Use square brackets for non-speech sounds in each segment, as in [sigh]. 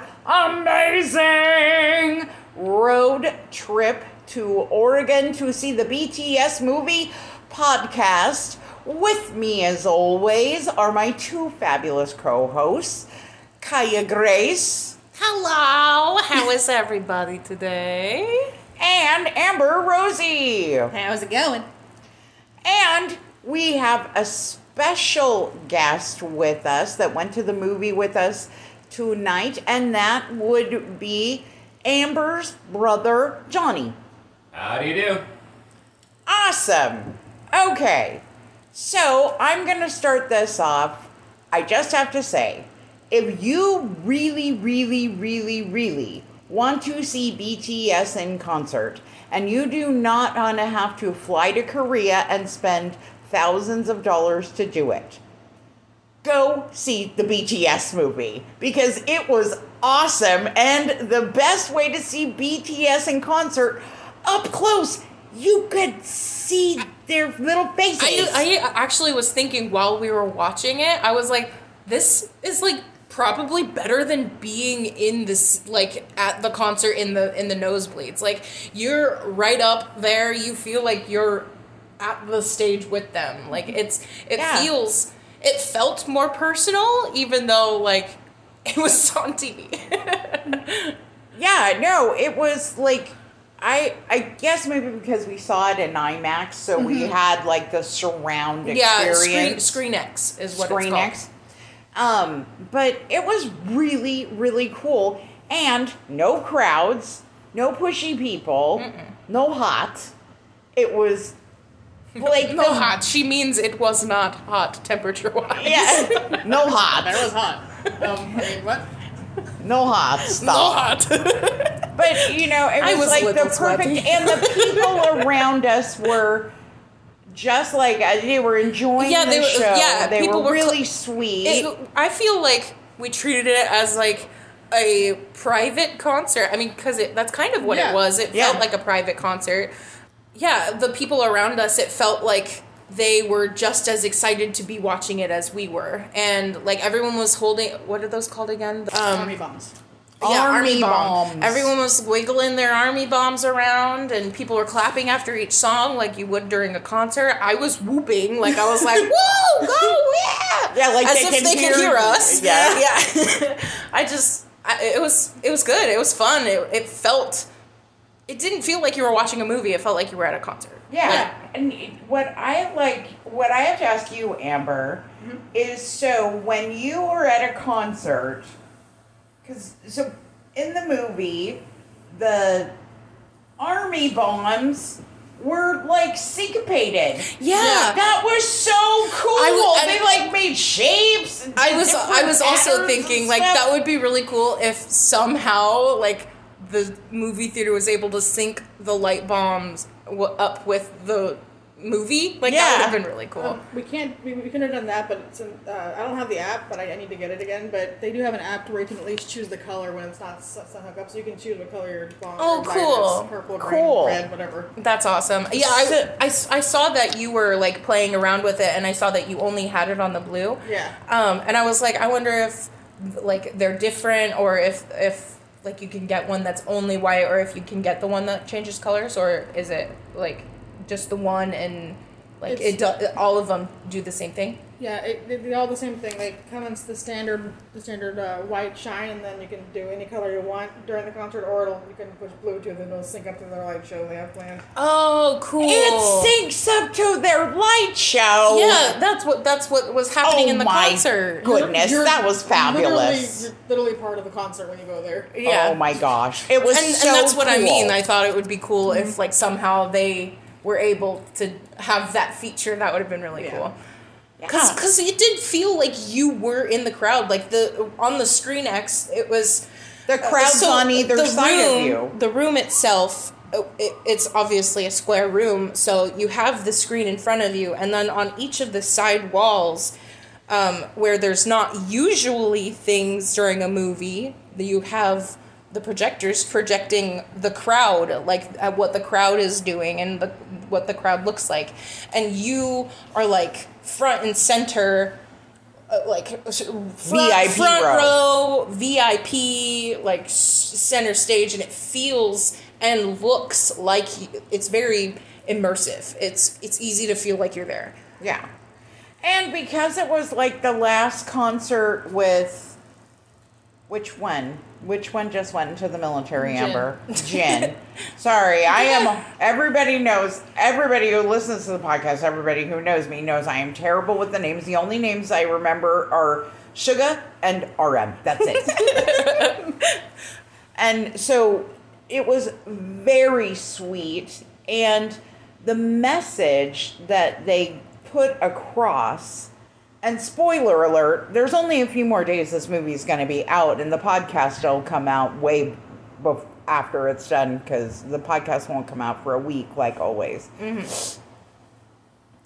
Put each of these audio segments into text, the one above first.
this is our amazing road trip to Oregon to see the BTS movie podcast. With me, as always, are my two fabulous co hosts, Kaya Grace Hello, how is everybody today? and Amber Rosie. How's it going? And we have a special guest with us that went to the movie with us tonight, and that would be Amber's brother, Johnny. How do you do? Awesome. Okay. So I'm going to start this off. I just have to say if you really, really, really, really want to see BTS in concert and you do not want to have to fly to Korea and spend thousands of dollars to do it, go see the BTS movie because it was awesome. And the best way to see BTS in concert up close, you could see their little faces. I, I actually was thinking while we were watching it, I was like, this is like probably better than being in this like at the concert in the in the nosebleeds. Like you're right up there, you feel like you're at the stage with them. Like it's it Yeah. feels it felt more personal even though like [laughs] it was on TV. [laughs] yeah, no, it was like I I guess maybe because we saw it in IMAX, so we had like the surround Mm-hmm. yeah, Screen experience. Screen X is what Screen it's called. X. Um, but it was really, really cool. And no crowds, no pushy people, no hot. It was like No the- hot. She means it was not hot temperature wise. Yeah, [laughs] no hot. That was hot. Um, wait, what? No hot. No hot. [laughs] But you know, it was, was like the perfect, sweaty. and the people around us were just like uh, they were enjoying Yeah, the they were- show. yeah, they people were were cl- really sweet. It, I feel like we treated it as like a private concert. I mean, because that's kind of what Yeah. it was. It Yeah. felt like a private concert. Yeah, the people around us, it felt like they were just as excited to be watching it as we were, and like everyone was holding. What are those called again? Um, Army bombs. yeah, Army army, bomb. bombs. Everyone was wiggling their army bombs around, and people were clapping after each song, like you would during a concert. I was whooping, like I was like, [laughs] "Whoa, go, yeah!" Yeah, like as they if can they hear- could hear us. Yeah. yeah. [laughs] I just, I, it was, it was good. It was fun. It, it felt, it didn't feel like you were watching a movie. It felt like you were at a concert. Yeah, and what I like, what I have to ask you, Amber, mm-hmm. is so when you were at a concert, because so in the movie, the army bombs were like syncopated. Yeah. that was so cool. I was- and- they like made shapes. I was I was also thinking like that would be really cool if somehow like the movie theater was able to sync the light bombs w- up with the movie. Like that would have been really cool. Um, we can't. We, we could have done that, but it's in, uh, I don't have the app, but I, I need to get it again. But they do have an app where you can at least choose the color when it's not s- sun hook up, so you can choose what color your bomb. Oh, cool. is, Purple, Cool. green, red, whatever. That's awesome. Yeah, I, I, I saw that you were like playing around with it, and I saw that you only had it on the blue. Yeah. Um, and I was like, I wonder if like they're different, or if if like you can get one that's only white, or if you can get the one that changes colors, or is it like just the one and like it It's- do, all of them do the same thing? Yeah, it, they, they all the same thing. They come in the standard, the standard uh, white shine, and then you can do any color you want during the concert, or it'll, you can push blue too. Then it'll sync up to their light show they have planned. Oh, cool. It syncs up to their light show. Yeah, that's what that's what was happening Oh in the my concert. goodness, that was fabulous. Literally, you're literally part of the concert when you go there. Yeah. Oh my gosh, it was and, so and that's what I mean. I thought it would be cool if like somehow they were able to have that feature. That would have been really Yeah. cool. Yeah. Because it did feel like you were in the crowd. Like the on the screen X, it was the crowd's so on either the side room, of you. The room itself, uh, it, it's obviously a square room, so you have the screen in front of you, and then on each of the side walls, um, where there's not usually things during a movie, you have the projectors projecting the crowd, like at what the crowd is doing and the, what the crowd looks like, and you are like front and center uh, like front, VIP front row. row VIP like s- center stage and it feels and looks like it's very immersive. It's it's easy to feel like you're there. Yeah. And because it was like the last concert with which one? Which one just went into the military, Jin. Amber? [laughs] Jen. Sorry, I am everybody knows everybody who listens to the podcast, everybody who knows me knows I am terrible with the names. The only names I remember are Suga and RM. That's it. [laughs] and so it was very sweet and the message that they put across and spoiler alert there's only a few more days this movie is going to be out and the podcast will come out way bef- after it's done because the podcast won't come out for a week like always.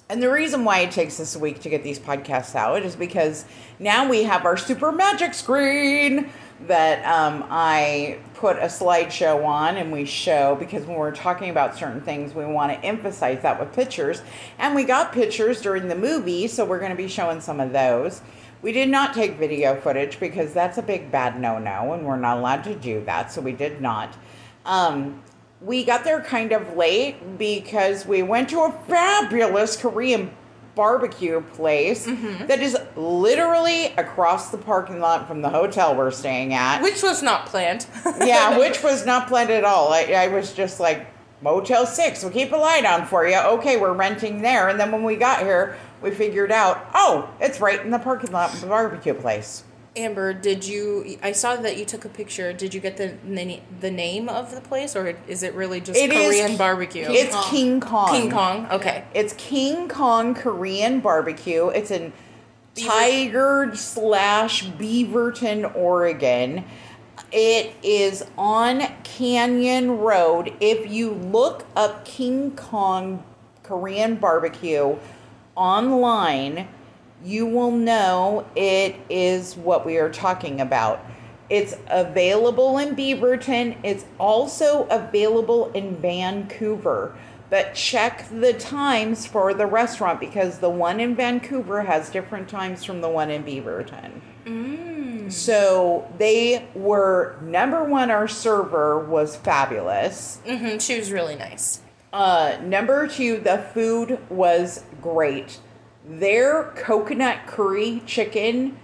And the reason why it takes us a week to get these podcasts out is because now we have our super magic screen that um, I put a slideshow on and we show because when we're talking about certain things, we want to emphasize that with pictures. And we got pictures during the movie, so we're going to be showing some of those. We did not take video footage because that's a big bad no no, and we're not allowed to do that, so we did not. Um, we got there kind of late because we went to a fabulous Korean barbecue place mm-hmm. that is literally across the parking lot from the hotel we're staying at. Which was not planned. [laughs] yeah, which [laughs] was not planned at all. I, I was just like, Motel 6, we'll keep a light on for you. Okay, we're renting there. And then when we got here, we figured out, oh, it's right in the parking lot of the barbecue place. Amber, did you? I saw that you took a picture. Did you get the the name of the place, or is it really just It is Korean Ki- barbecue? It's Kong. King Kong. King Kong. Okay. It's King Kong Korean barbecue. It's in Beaver- Tigard slash Beaverton, Oregon. It is on Canyon Road. If you look up King Kong Korean barbecue online, you will know it is what we are talking about. It's available in Beaverton. It's also available in Vancouver. But check the times for the restaurant because the one in Vancouver has different times from the one in Beaverton. So they were number one, our server was fabulous. hmm She was really nice. Uh, number two, the food was great. Their coconut curry chicken.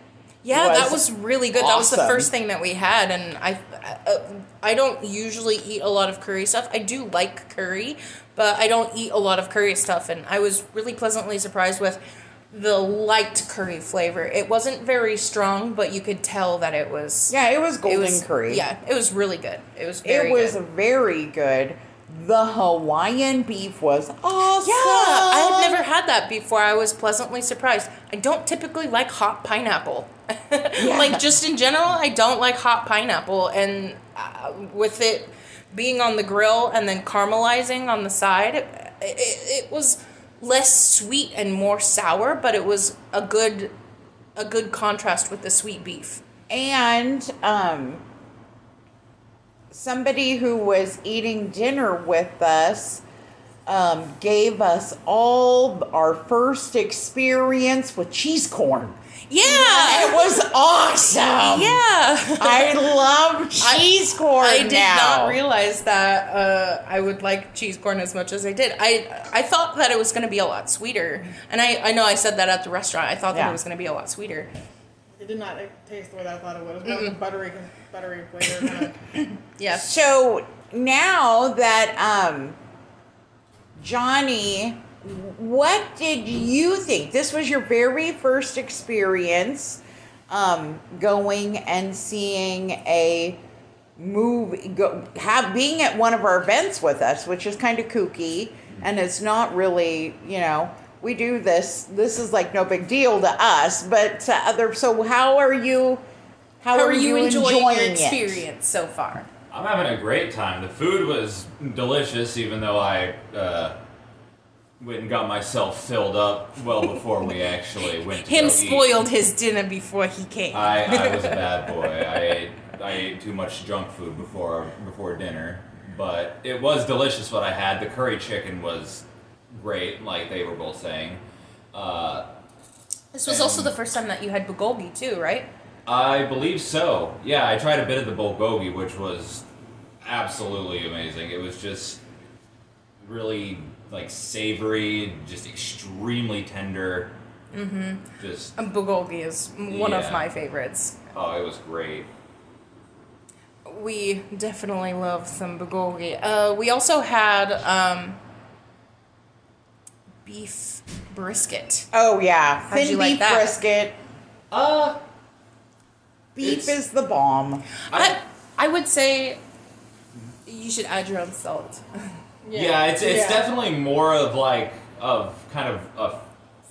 Yeah, that was was really good. That was the first thing that we had, and I, uh, I don't usually eat a lot of curry stuff. I do like curry, but I don't eat a lot of curry stuff, and I was really pleasantly surprised with the light curry flavor. It wasn't very strong, but you could tell that it was. Yeah, it was golden it was, curry. Yeah, it was really good. It was. Very it was good. very good. The Hawaiian beef was awesome. Yeah, I had never had that before. I was pleasantly surprised. I don't typically like hot pineapple. [laughs] like just in general, I don't like hot pineapple, and uh, with it being on the grill and then caramelizing on the side, it, it, it was less sweet and more sour, but it was a good a good contrast with the sweet beef. And um, somebody who was eating dinner with us um, gave us all our first experience with cheese corn. Yeah, It was awesome. yeah. I love [laughs] cheese corn I did now. not realize that uh, I would like cheese corn as much as I did. I I thought that it was going to be a lot sweeter, and I, I know I said that at the restaurant. I thought that it was going to be a lot sweeter. It did not taste the way that I thought it would. It was more like buttery, buttery flavor. Kind of. [laughs] Yeah. So now that um, Johnny, what did you think? This was your very first experience um, going and seeing a movie, go, have being at one of our events with us, which is kind of kooky, and it's not really, you know. We do this. This is like no big deal to us, but to other. So how are you? How, How are you enjoying, your it? experience so far? I'm having a great time. The food was delicious, even though I uh, went and got myself filled up well before we actually [laughs] went to Him go spoiled Eat. his dinner before he came. I, I was a [laughs] bad boy. I ate I ate too much junk food before before dinner, but it was delicious. What I had, the curry chicken was great, like they were both saying. Uh, This was also the first time that you had bulgogi too, right? I believe so. Yeah, I tried a bit of the bulgogi, which was absolutely amazing. It was just really like savory, just extremely tender. Mm-hmm. Just Um, bulgogi is one of my favorites. oh, it was great. We definitely love some bulgogi. Uh, we also had um, beef brisket. Oh yeah, How'd thin you like beef that? brisket. Uh, Beef It's- is the bomb. I, I would say you should add your own salt. [laughs] Yeah, it's it's Yeah. definitely more of like of kind of a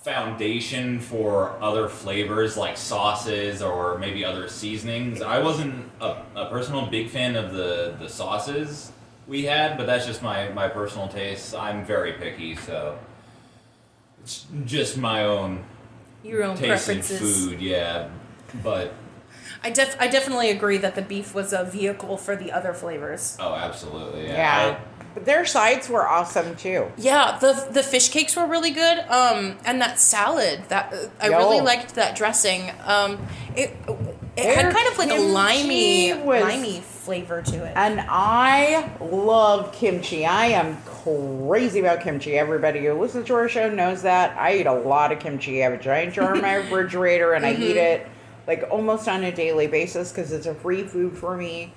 foundation for other flavors like sauces or maybe other seasonings. I wasn't a, a personal big fan of the the sauces we had, but that's just my my personal taste. I'm very picky, so it's just my own Your own taste in preferences. food. Yeah, but I def I definitely agree that the beef was a vehicle for the other flavors. oh, absolutely. Yeah, Yeah. but their sides were awesome too. Yeah, the the fish cakes were really good. Um, and that salad that uh, I really liked that dressing. Um, it it Their had kind of like a kimchi limey was- limey flavor to it. And I love kimchi. I am crazy about kimchi. Everybody who listens to our show knows that. I eat a lot of kimchi. I have a giant jar in my [laughs] refrigerator and I eat mm-hmm. it like almost on a daily basis because it's a free food for me.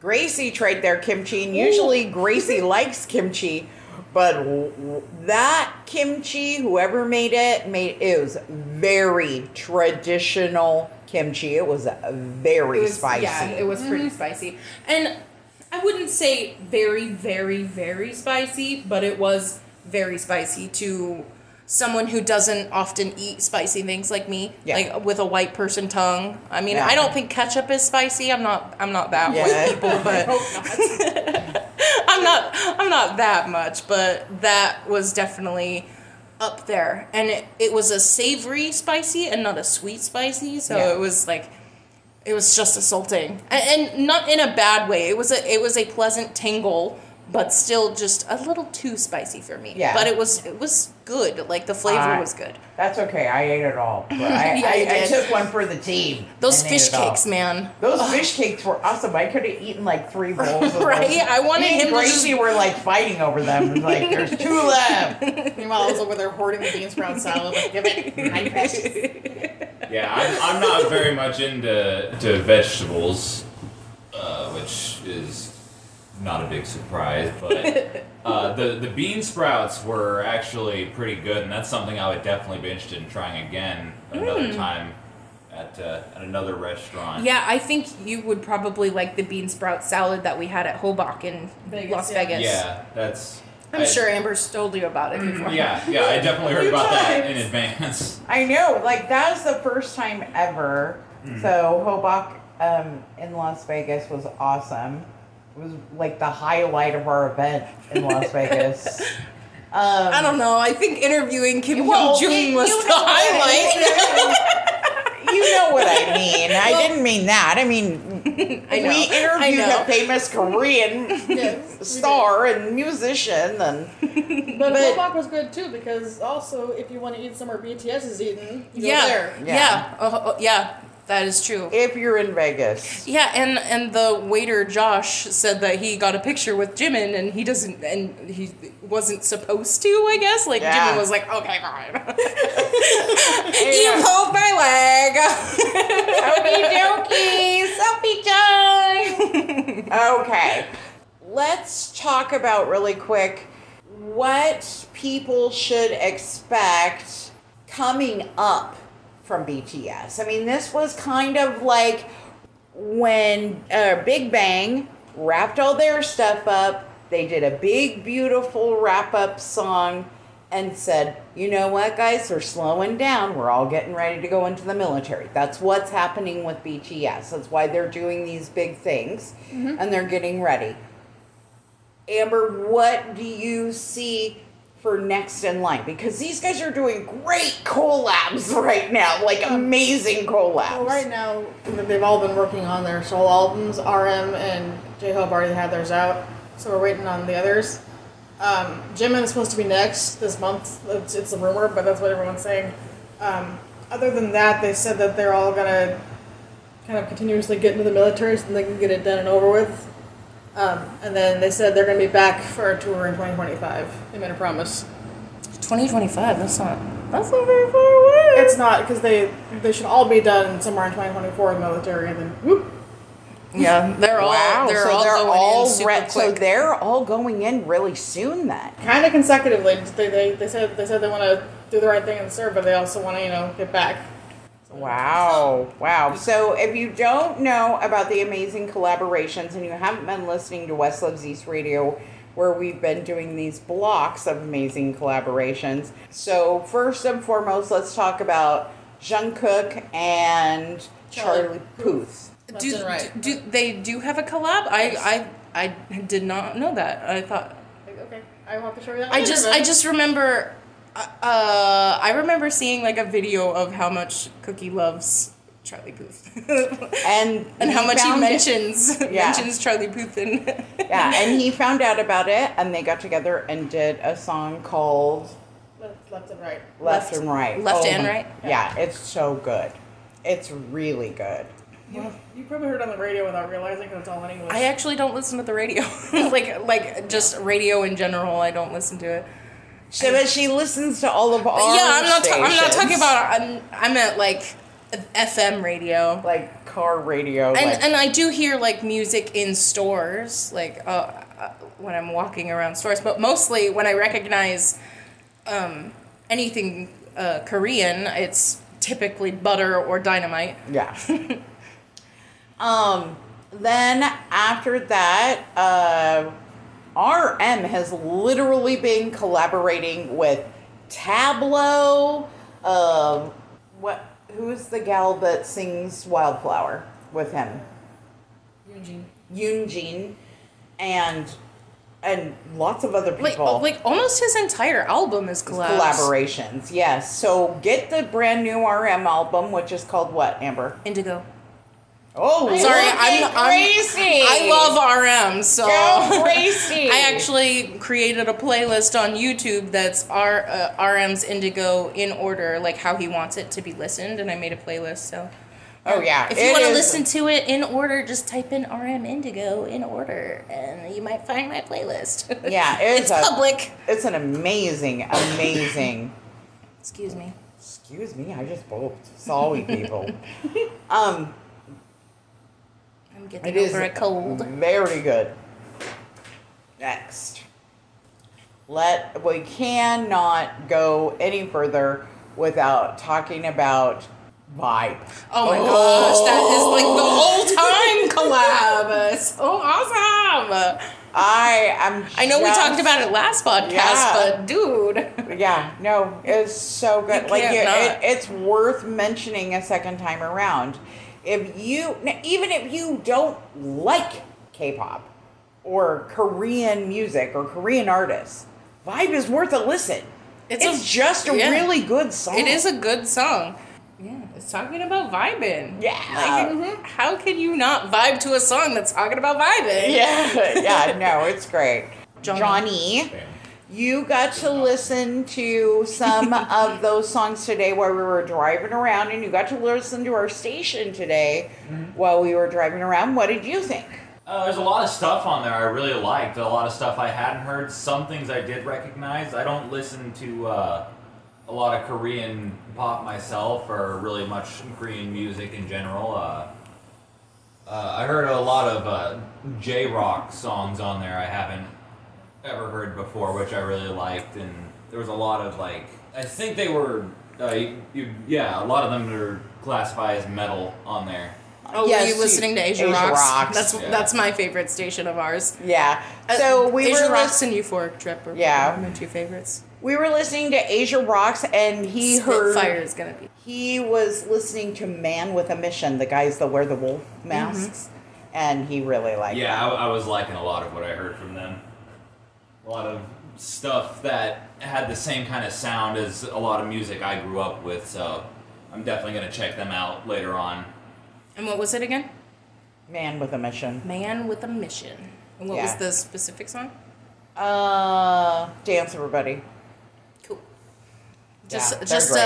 Gracie tried their kimchi, and usually [laughs] Gracie likes kimchi, but w- w- that kimchi, whoever made it, made it was very traditional kimchi. It was uh, very It was- spicy. Yeah, it was pretty mm-hmm. spicy. And I wouldn't say very, very, very spicy, but it was very spicy to someone who doesn't often eat spicy things like me, Yeah. like with a white person tongue. I mean, Yeah. I don't think ketchup is spicy. I'm not. I'm not that Yeah. with people, I [laughs] but hope not. [laughs] I'm not. I'm not that much. But that was definitely up there, and it, it was a savory spicy and not a sweet spicy. So Yeah. it was like it was just assaulting, and, and not in a bad way. It was a it was a pleasant tingle, but still just a little too spicy for me. Yeah. but it was it was good. Like the flavor Uh, was good. That's okay. I ate it all. [laughs] But I, Yeah, I, I took one for the team. Those fish cakes, man. Those fish cakes were awesome. I could have eaten like three [laughs] bowls of Right? those. I wanted Me and him to Gracie just- were like fighting over them. Like, there's two left. [laughs] Meanwhile, I was over there hoarding the bean sprout salad. Like, give it nine fish. Yeah, I'm, I'm not very much into to vegetables, uh, which is not a big surprise. But [laughs] uh, the the bean sprouts were actually pretty good, and that's something I would definitely be interested in trying again another time at uh, at another restaurant. Yeah, I think you would probably like the bean sprout salad that we had at Hobak in Vegas, Las yeah. Vegas. Yeah, that's. I'm I- sure Amber's told you about it before. Yeah, yeah, I definitely heard [laughs] Few about that in advance. [laughs] I know. Like, that was the first time ever. So, Hobak um, in Las Vegas was awesome. It was like the highlight of our event in Las [laughs] Vegas. Um, I don't know. I think interviewing Kim Well, Hyun Jung you- was the know what I highlight. you know what I mean. I didn't mean that. I mean, [laughs] I know. we I interviewed know. a famous Korean [laughs] Yes, star and musician, and But, But- Hobak was good too because also if you want to eat somewhere BTS is eating, you Yeah, go there. yeah, Yeah. Uh, uh, yeah. That is true. if you're in Vegas, Yeah, and and the waiter Josh said that he got a picture with Jimin and he doesn't and he wasn't supposed to. I guess like Yeah. Jimin was like, okay, fine. [laughs] you pulled my leg. [laughs] Okie dokie, selfie time. okay, let's talk about really quick what people should expect coming up from BTS. I mean, this was kind of like when uh, Big Bang wrapped all their stuff up. They did a big, beautiful wrap up song and said, you know what, guys, they're slowing down. We're all getting ready to go into the military. That's what's happening with BTS. That's why they're doing these big things and they're getting ready. Amber, what do you see for next in line? Because these guys are doing great collabs [laughs] right now, like amazing collabs. Well, right now they've all been working on their solo albums. RM and J Hope already had theirs out, so we're waiting on the others. Um, Jimin is supposed to be next this month. It's, it's a rumor, but that's what everyone's saying. Um, other than that, they said that they're all gonna kind of continuously get into the military so they can get it done and over with. Um, and then they said they're gonna be back for a tour in 2025. They made a promise. 2025. That's not. That's not very far away. It's not because they they should all be done somewhere in 2024 in the military, and then whoop. Yeah, they're all. wow, They're so all they're going all in super re- quick. so they're all going in really soon then. Kind of consecutively. They, they, they said they said they want to do the right thing and serve, but they also want to you know get back. Wow, wow. So if you don't know about the amazing collaborations and you haven't been listening to West Loves East Radio, where we've been doing these blocks of amazing collaborations. So first and foremost, let's talk about Jungkook and Charlie, Charlie Puth. Left do, right. do, do they do have a collab? I I I did not know that. I thought okay, I will have to show you that. I just. I just remember uh I remember seeing like a video of how much Cookie loves Charlie Puth. [laughs] And and how much he mentions [laughs] Yeah. mentions Charlie Puth in [laughs] Yeah, and he found out about it, and they got together and did a song called left, left and right. Left, Left- and Right. Left and Right? Yeah, it's so good. It's really good. You, you probably heard it on the radio without realizing because it's all in English. I actually don't listen to the radio. like like just radio in general, I don't listen to it. So, but she listens to all of our. yeah, I'm not. Ta- I'm not talking about. I'm. I meant like FM radio. like car radio. And like, and I do hear like music in stores, like uh, uh, when I'm walking around stores. But mostly when I recognize um, anything uh, Korean, it's typically butter or dynamite. yeah. [laughs] um. Then after that, uh, RM has literally been collaborating with Tablo. Um. what? Who's the gal that sings Wildflower with him? Eugene. Yoonjin, and and lots of other Like people. like almost his entire album is collabs. collaborations. Yes. So get the brand new RM album, which is called what, Amber? Indigo. Oh, Sorry, I'm, at I'm I love RM, so Go Gracie. [laughs] I actually created a playlist on YouTube that's R, uh, RM's Indigo in order, like how he wants it to be listened, and I made a playlist. So, Oh yeah. if you want to listen to it in order, just type in RM Indigo in order, and you might find my playlist. [laughs] Yeah, [laughs] it it's a- public. it's an amazing, amazing. Excuse me. excuse me, I just burped. Sorry, people. um, I'm getting it is over a cold. Very good. Next. Let we cannot go any further without talking about vibe. Oh my gosh, that is like the oh. whole time collab. So awesome. I am. I know we talked about it last podcast, Yeah. but dude. Yeah, no, it's so good. You like not. it, it's worth mentioning a second time around. If you, even if you don't like K-pop or Korean music or Korean artists, Vibe is worth a listen. It's, It's a- just a yeah. really good song. It is a good song. Yeah, it's talking about vibing. Yeah. Like, mm-hmm. how can you not vibe to a song that's talking about vibing? Yeah, [laughs] yeah, no, it's great. Johnny. Johnny, you got to listen to some of [laughs] those songs today while we were driving around, and you got to listen to our station today while we were driving around. What did you think? Uh, there's a lot of stuff on there I really liked. A lot of stuff I hadn't heard. Some things I did recognize. I don't listen to uh, a lot of Korean pop myself, or really much Korean music in general. Uh, uh, I heard a lot of uh, J rock songs on there I haven't ever heard before, which I really liked. And there was a lot of like, I think they were, uh, you, you, yeah, a lot of them are classified as metal on there. Oh, Yes, were you listening to Asia, Asia Rocks? Rocks. That's Yeah. that's my favorite station of ours. Yeah. Uh, So we Asia were Rocks lis- and Euphoric Trip are Yeah. my two favorites. we were listening to Asia Rocks, and he heard Spitfire is gonna be. he was listening to Man with a Mission, the guys that wear the wolf masks, and he really liked. Yeah. I, I was liking a lot of what I heard from them. A lot of stuff that had the same kind of sound as a lot of music I grew up with, so I'm definitely gonna check them out later on. And what was it again? Man with a Mission. Man with a Mission. And what was the specific song? Uh, dance everybody. Cool. Just Yeah, just great.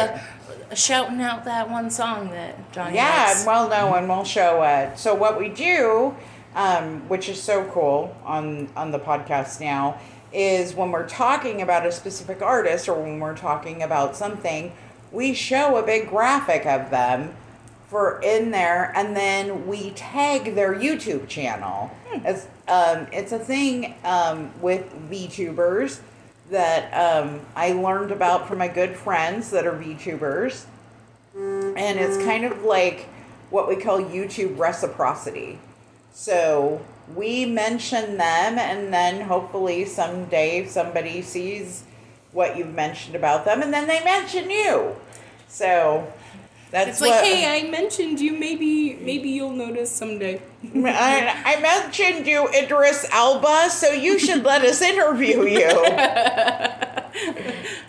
uh, shouting out that one song that Johnny Yeah, likes. well, no, and we'll show it. So what we do, um, which is so cool on on the podcast now, is when we're talking about a specific artist or when we're talking about something, we show a big graphic of them for in there, and then we tag their YouTube channel. It's um, it's a thing um, with VTubers that um, I learned about from my good friends that are VTubers and it's kind of like what we call YouTube reciprocity. So we mention them, and then hopefully someday somebody sees what you've mentioned about them, and then they mention you. So that's It's like, what, hey, I mentioned you. Maybe maybe you'll notice someday. [laughs] I, I mentioned you, Idris Elba, so you should let us interview you. [laughs]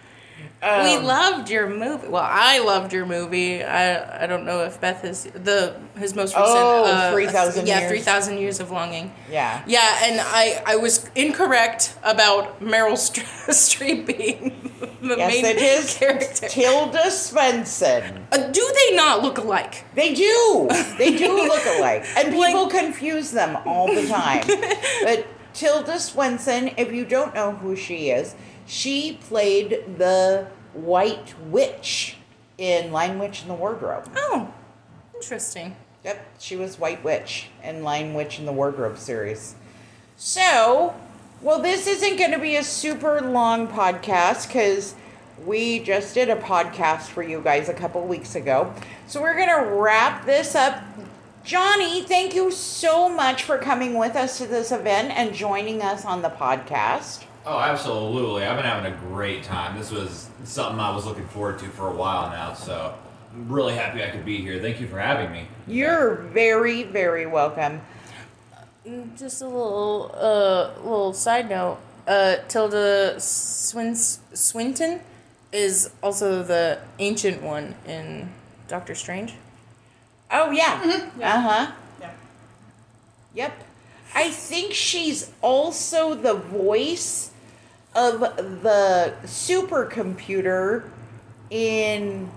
we Um, loved your movie. Well, I loved your movie. I I don't know if Beast is the his most recent. Oh, uh, 3,000 Yeah, Years. three thousand years of longing. Yeah. Yeah, and I I was incorrect about Meryl Stre- [laughs] Streep being the Yes, main it is character. Tilda Svensson. Uh, do they not look alike? They do. They do [laughs] look alike. And people confuse them all the time. [laughs] But Tilda Swinton, if you don't know who she is, she played the White Witch in Lion Witch in the Wardrobe. Oh, interesting. Yep, she was White Witch in Lion Witch in the Wardrobe series. So, well, this isn't going to be a super long podcast because we just did a podcast for you guys a couple weeks ago. So, we're going to wrap this up. Johnny, thank you so much for coming with us to this event and joining us on the podcast. Oh, absolutely. I've been having a great time. This was something I was looking forward to for a while now, so I'm really happy I could be here. Thank you for having me. You're very, very welcome. Just a little uh little side note. Uh, Tilda Swins- Swinton is also the ancient one in Doctor Strange. Oh, yeah. Yeah. Uh huh. Yeah. Yep. I think she's also the voice of the supercomputer in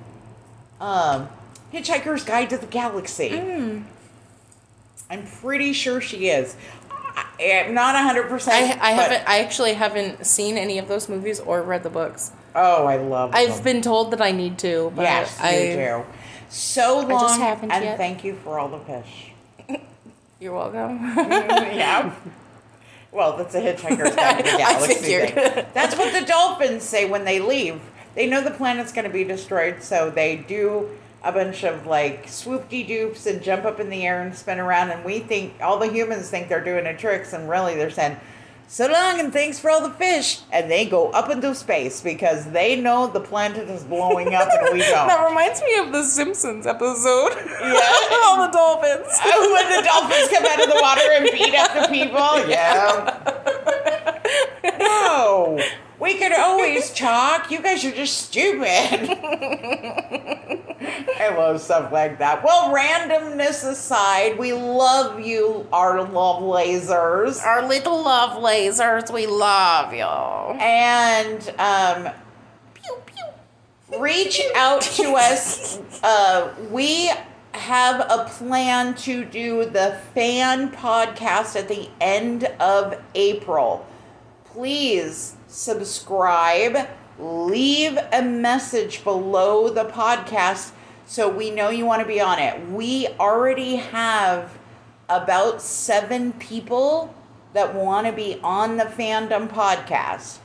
um, Hitchhiker's Guide to the Galaxy. I'm pretty sure she is. I, I'm not 100%. I, I haven't. I actually haven't seen any of those movies or read the books. Oh, I love I've them. been told that I need to. But Yes, I, you do. So long. just haven't and yet. thank you for all the fish. [laughs] You're welcome. [laughs] yeah. [laughs] Well, that's a Hitchhiker's Guide to the [laughs] Galaxy figured. thing. [laughs] That's what the dolphins say when they leave. They know the planet's going to be destroyed, so they do a bunch of like swoop-de doops and jump up in the air and spin around. And we think all the humans think they're doing a tricks, and really they're saying, "So long and thanks for all the fish." And they go up into space because they know the planet is blowing up, and we [laughs] don't. that reminds me of the Simpsons episode. Yeah. [laughs] All the dolphins. [laughs] Oh, when the dolphins come out of the water and beat up the people? Yeah. No. We could always talk. You guys are just stupid. [laughs] I love stuff like that. Well, randomness aside, we love you, our love lasers. Our little love lasers, we love you. And um, reach out to us. [laughs] Uh, we have a plan to do the fan podcast at the end of April. Please subscribe, leave a message below the podcast so we know you want to be on it. We already have about seven people that want to be on the fandom podcast.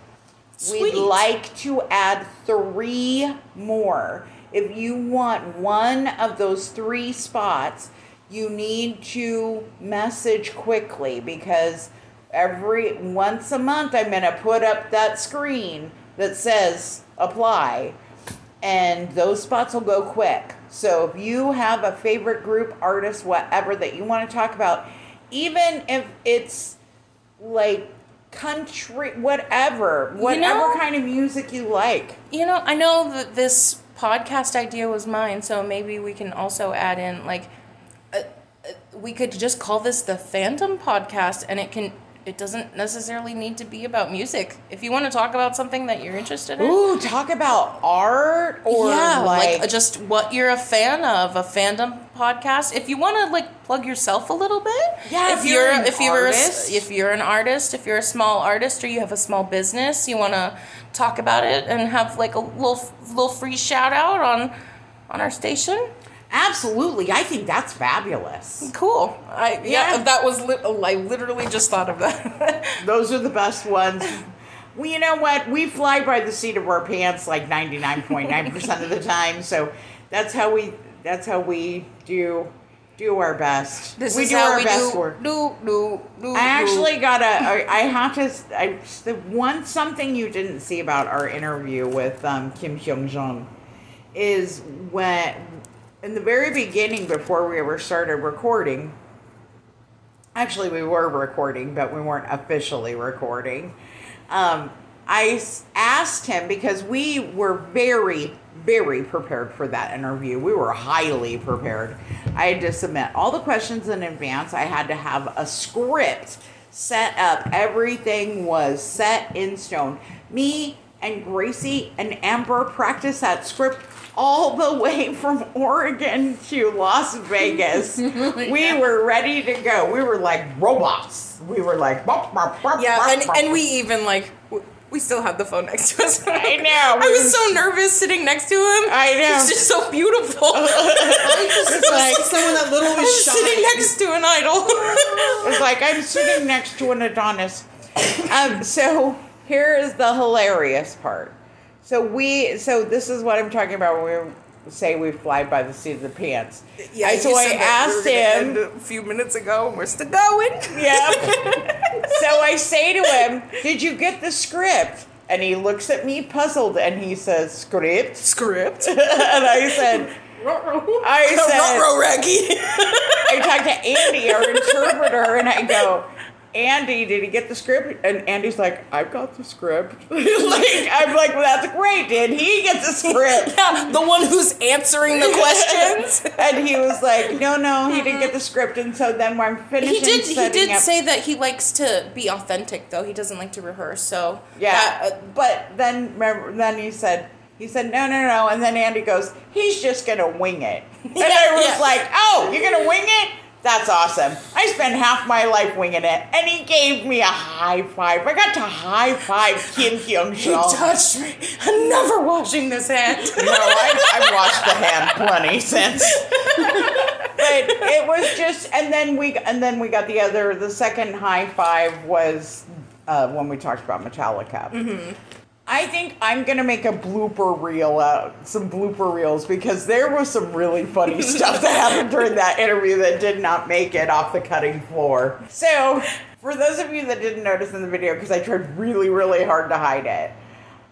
Sweet. We'd like to add three more. If you want one of those three spots, you need to message quickly because every once a month I'm going to put up that screen that says apply and those spots will go quick. So if you have a favorite group, artist, whatever that you want to talk about, even if it's like country, whatever, whatever know- kind of music you like. You know, I know that this podcast idea was mine, so maybe we can also add in like uh, uh, we could just call this the Fandom Podcast, and it can it doesn't necessarily need to be about music. If you want to talk about something that you're interested in, Ooh, talk about art or yeah, like, like, uh, just what you're a fan of, a fandom podcast. If you want to like plug yourself a little bit, Yeah, If, if you're you're, an if you're a, if you're an artist, if you're a small artist, or you have a small business, you want to talk about it and have like a little little free shout out on on our station. Absolutely. I think that's fabulous. Cool. I yeah, Yeah. that was li- I literally just thought of that. [laughs] Those are the best ones. Well, you know what? We fly by the seat of our pants like ninety nine point nine percent of the time. So that's how we. That's how we do do our best. this we is do how our we best do, work. do do do. I actually gotta. I, I have to. s- I the one something you didn't see about our interview with um, Kim Hyun Joong is when in the very beginning before we ever started recording. Actually, we were recording, but we weren't officially recording. Um, I asked him because we were very, very prepared for that interview. We were highly prepared. I had to submit all the questions in advance. I had to have a script set up. Everything was set in stone. Me and Gracie and Amber practiced that script all the way from Oregon to Las Vegas. [laughs] we were ready to go. We were like robots. We were like, bop, bop, bop, Yeah, bop, and, and we even like we still had the phone next to us. I know. [laughs] I was so nervous sitting next to him. I know. He's just so beautiful. [laughs] It's like someone that literally was sitting next to an idol. It's like I'm sitting next to an Adonis. Um, so here is the hilarious part. So we, so this is what I'm talking about when we say we fly by the seat of the pants. I, so I said that we were asked him. A few minutes ago, and we're still going. Yep. [laughs] so I say to him, "Did you get the script?" And he looks at me puzzled, and he says, "Script." Script. [laughs] and I said, "I [laughs] said." Ruh-roh, Raggy. I talked to Andy, our interpreter, and I go, Andy, did he get the script? And Andy's like, I've got the script. [laughs] like, I'm like, well, that's great. Did he get the script? [laughs] yeah, the one who's answering the questions. [laughs] and he was like, no, no, he didn't get the script. And so then when I'm finishing He did. He did up, say that he likes to be authentic, though. He doesn't like to rehearse. So yeah. that- uh, but then remember, then he said, he said, no, no, no. And then Andy goes, he's just going to wing it. And I was Yeah. like, oh, you're going to wing it? That's awesome. I spent half my life winging it. And he gave me a high five. I got to high five Kim Kyung he touched me. I'm never washing this hand. No, I, I've washed the hand plenty since. but it was just, and then we, and then we got the other. The second high five was uh, when we talked about Metallica. I think I'm gonna make a blooper reel out, some blooper reels because there was some really funny [laughs] stuff that happened during that interview that did not make it off the cutting floor. So, for those of you that didn't notice in the video, because I tried really, really hard to hide it,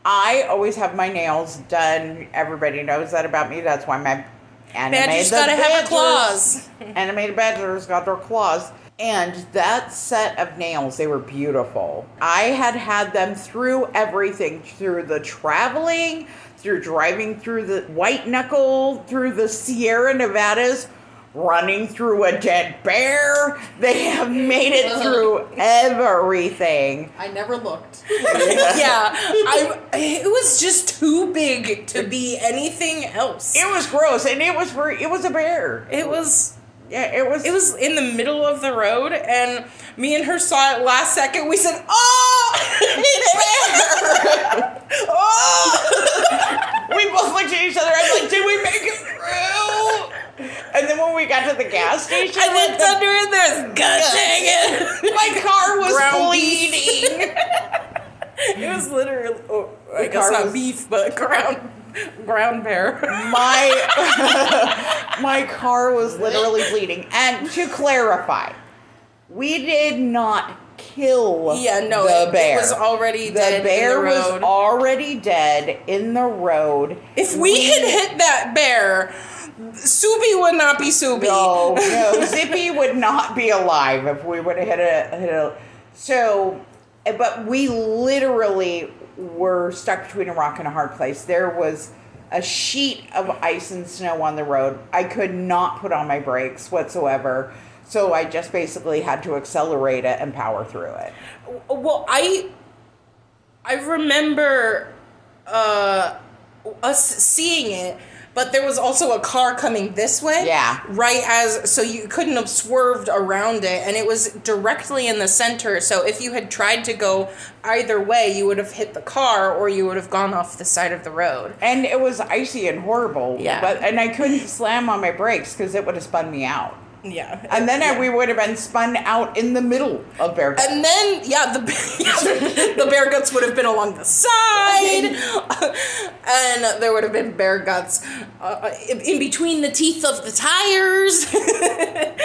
I always have my nails done. Everybody knows that about me. That's why my animated Badger's gotta have claws. [laughs] animated badgers got their claws. And that set of nails, they were beautiful. I had had them through everything through the traveling, through driving through the white knuckle, through the Sierra Nevadas, running through a dead bear. They have made it through everything. I never looked. [laughs] yeah, I, it was just too big to be anything else. It was gross, and it was for it was a bear. It was Yeah, it was. it was in the middle of the road, and me and her saw it last second. We said, "Oh, [laughs] it's there! oh!" we both looked at each other. I was like, "Did we make it through?" And then when we got to the gas station, I looked the- under and there's dang it! my car was Ground bleeding. [laughs] It was literally, oh, I guess not was- beef, but ground ground bear. my [laughs] my car was literally bleeding. And to clarify, we did not kill Yeah, no, the it, bear. it was already the dead bear in the road. was already dead in the road. if we, had hit that bear, Subi would not be Subi. No, no, [laughs] Zippy would not be alive if we would have hit a hit a. So, but we literally were stuck between a rock and a hard place. There was a sheet of ice and snow on the road. I could not put on my brakes whatsoever. So I just basically had to accelerate it and power through it. Well, I I remember uh, us seeing it, but there was also a car coming this way. Yeah. Right as so you couldn't have swerved around it, and it was directly in the center. So if you had tried to go either way, you would have hit the car, or you would have gone off the side of the road. And it was icy and horrible. Yeah. But and I couldn't slam on my brakes because it would have spun me out. Yeah. And then Yeah. we would have been spun out in the middle of Bear Guts. And then, yeah, the [laughs] the bear guts would have been along the side, and there would have been bear guts uh, in, in between the teeth of the tires. [laughs]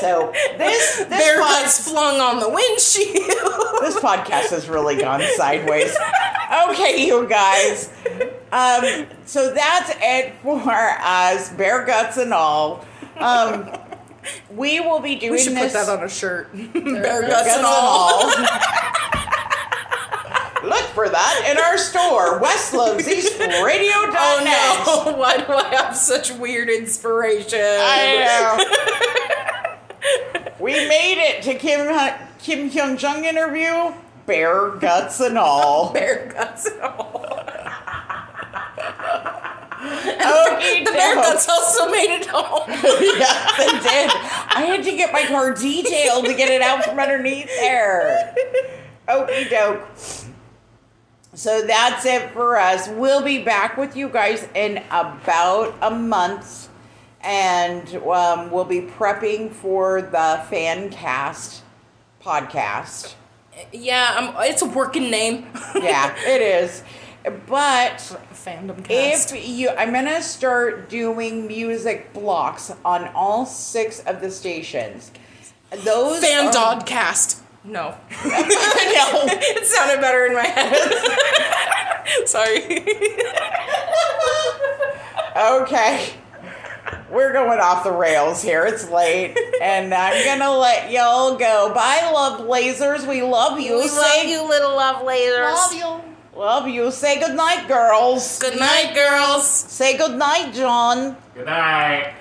So this [laughs] this, bear pod- guts flung on the windshield. this podcast has really gone sideways. Okay, you guys. Um, so that's it for us, bear guts and all. Um, we will be doing we should this. put that on a shirt. bear Bear guts, guts and all. [laughs] Look for that in our store, westloveseastradio.net. [laughs] Oh no! [laughs] Why do I have such weird inspiration? I know. [laughs] we made it to Kim Kim Hyun Joong interview. Bear guts and all. bear guts and all. Oh, okay, The bear guts also made it home. yes, it did. I had to get my car detailed to get it out from underneath there. Okie doke. So that's it for us. We'll be back with you guys in about a month. And um, we'll be prepping for the fan cast podcast. Yeah, um, it's a working name. [laughs] Yeah, it is. But Fandom cast. if you i'm gonna start doing music blocks on all six of the stations those Fan are- dog cast. No. [laughs] no it sounded better in my head. [laughs] Sorry. okay we're going off the rails here it's late and i'm gonna let y'all go bye love lasers we love you Say- love you, little love lasers. love you love you say good night girls Good night, girls. say good night john Good night.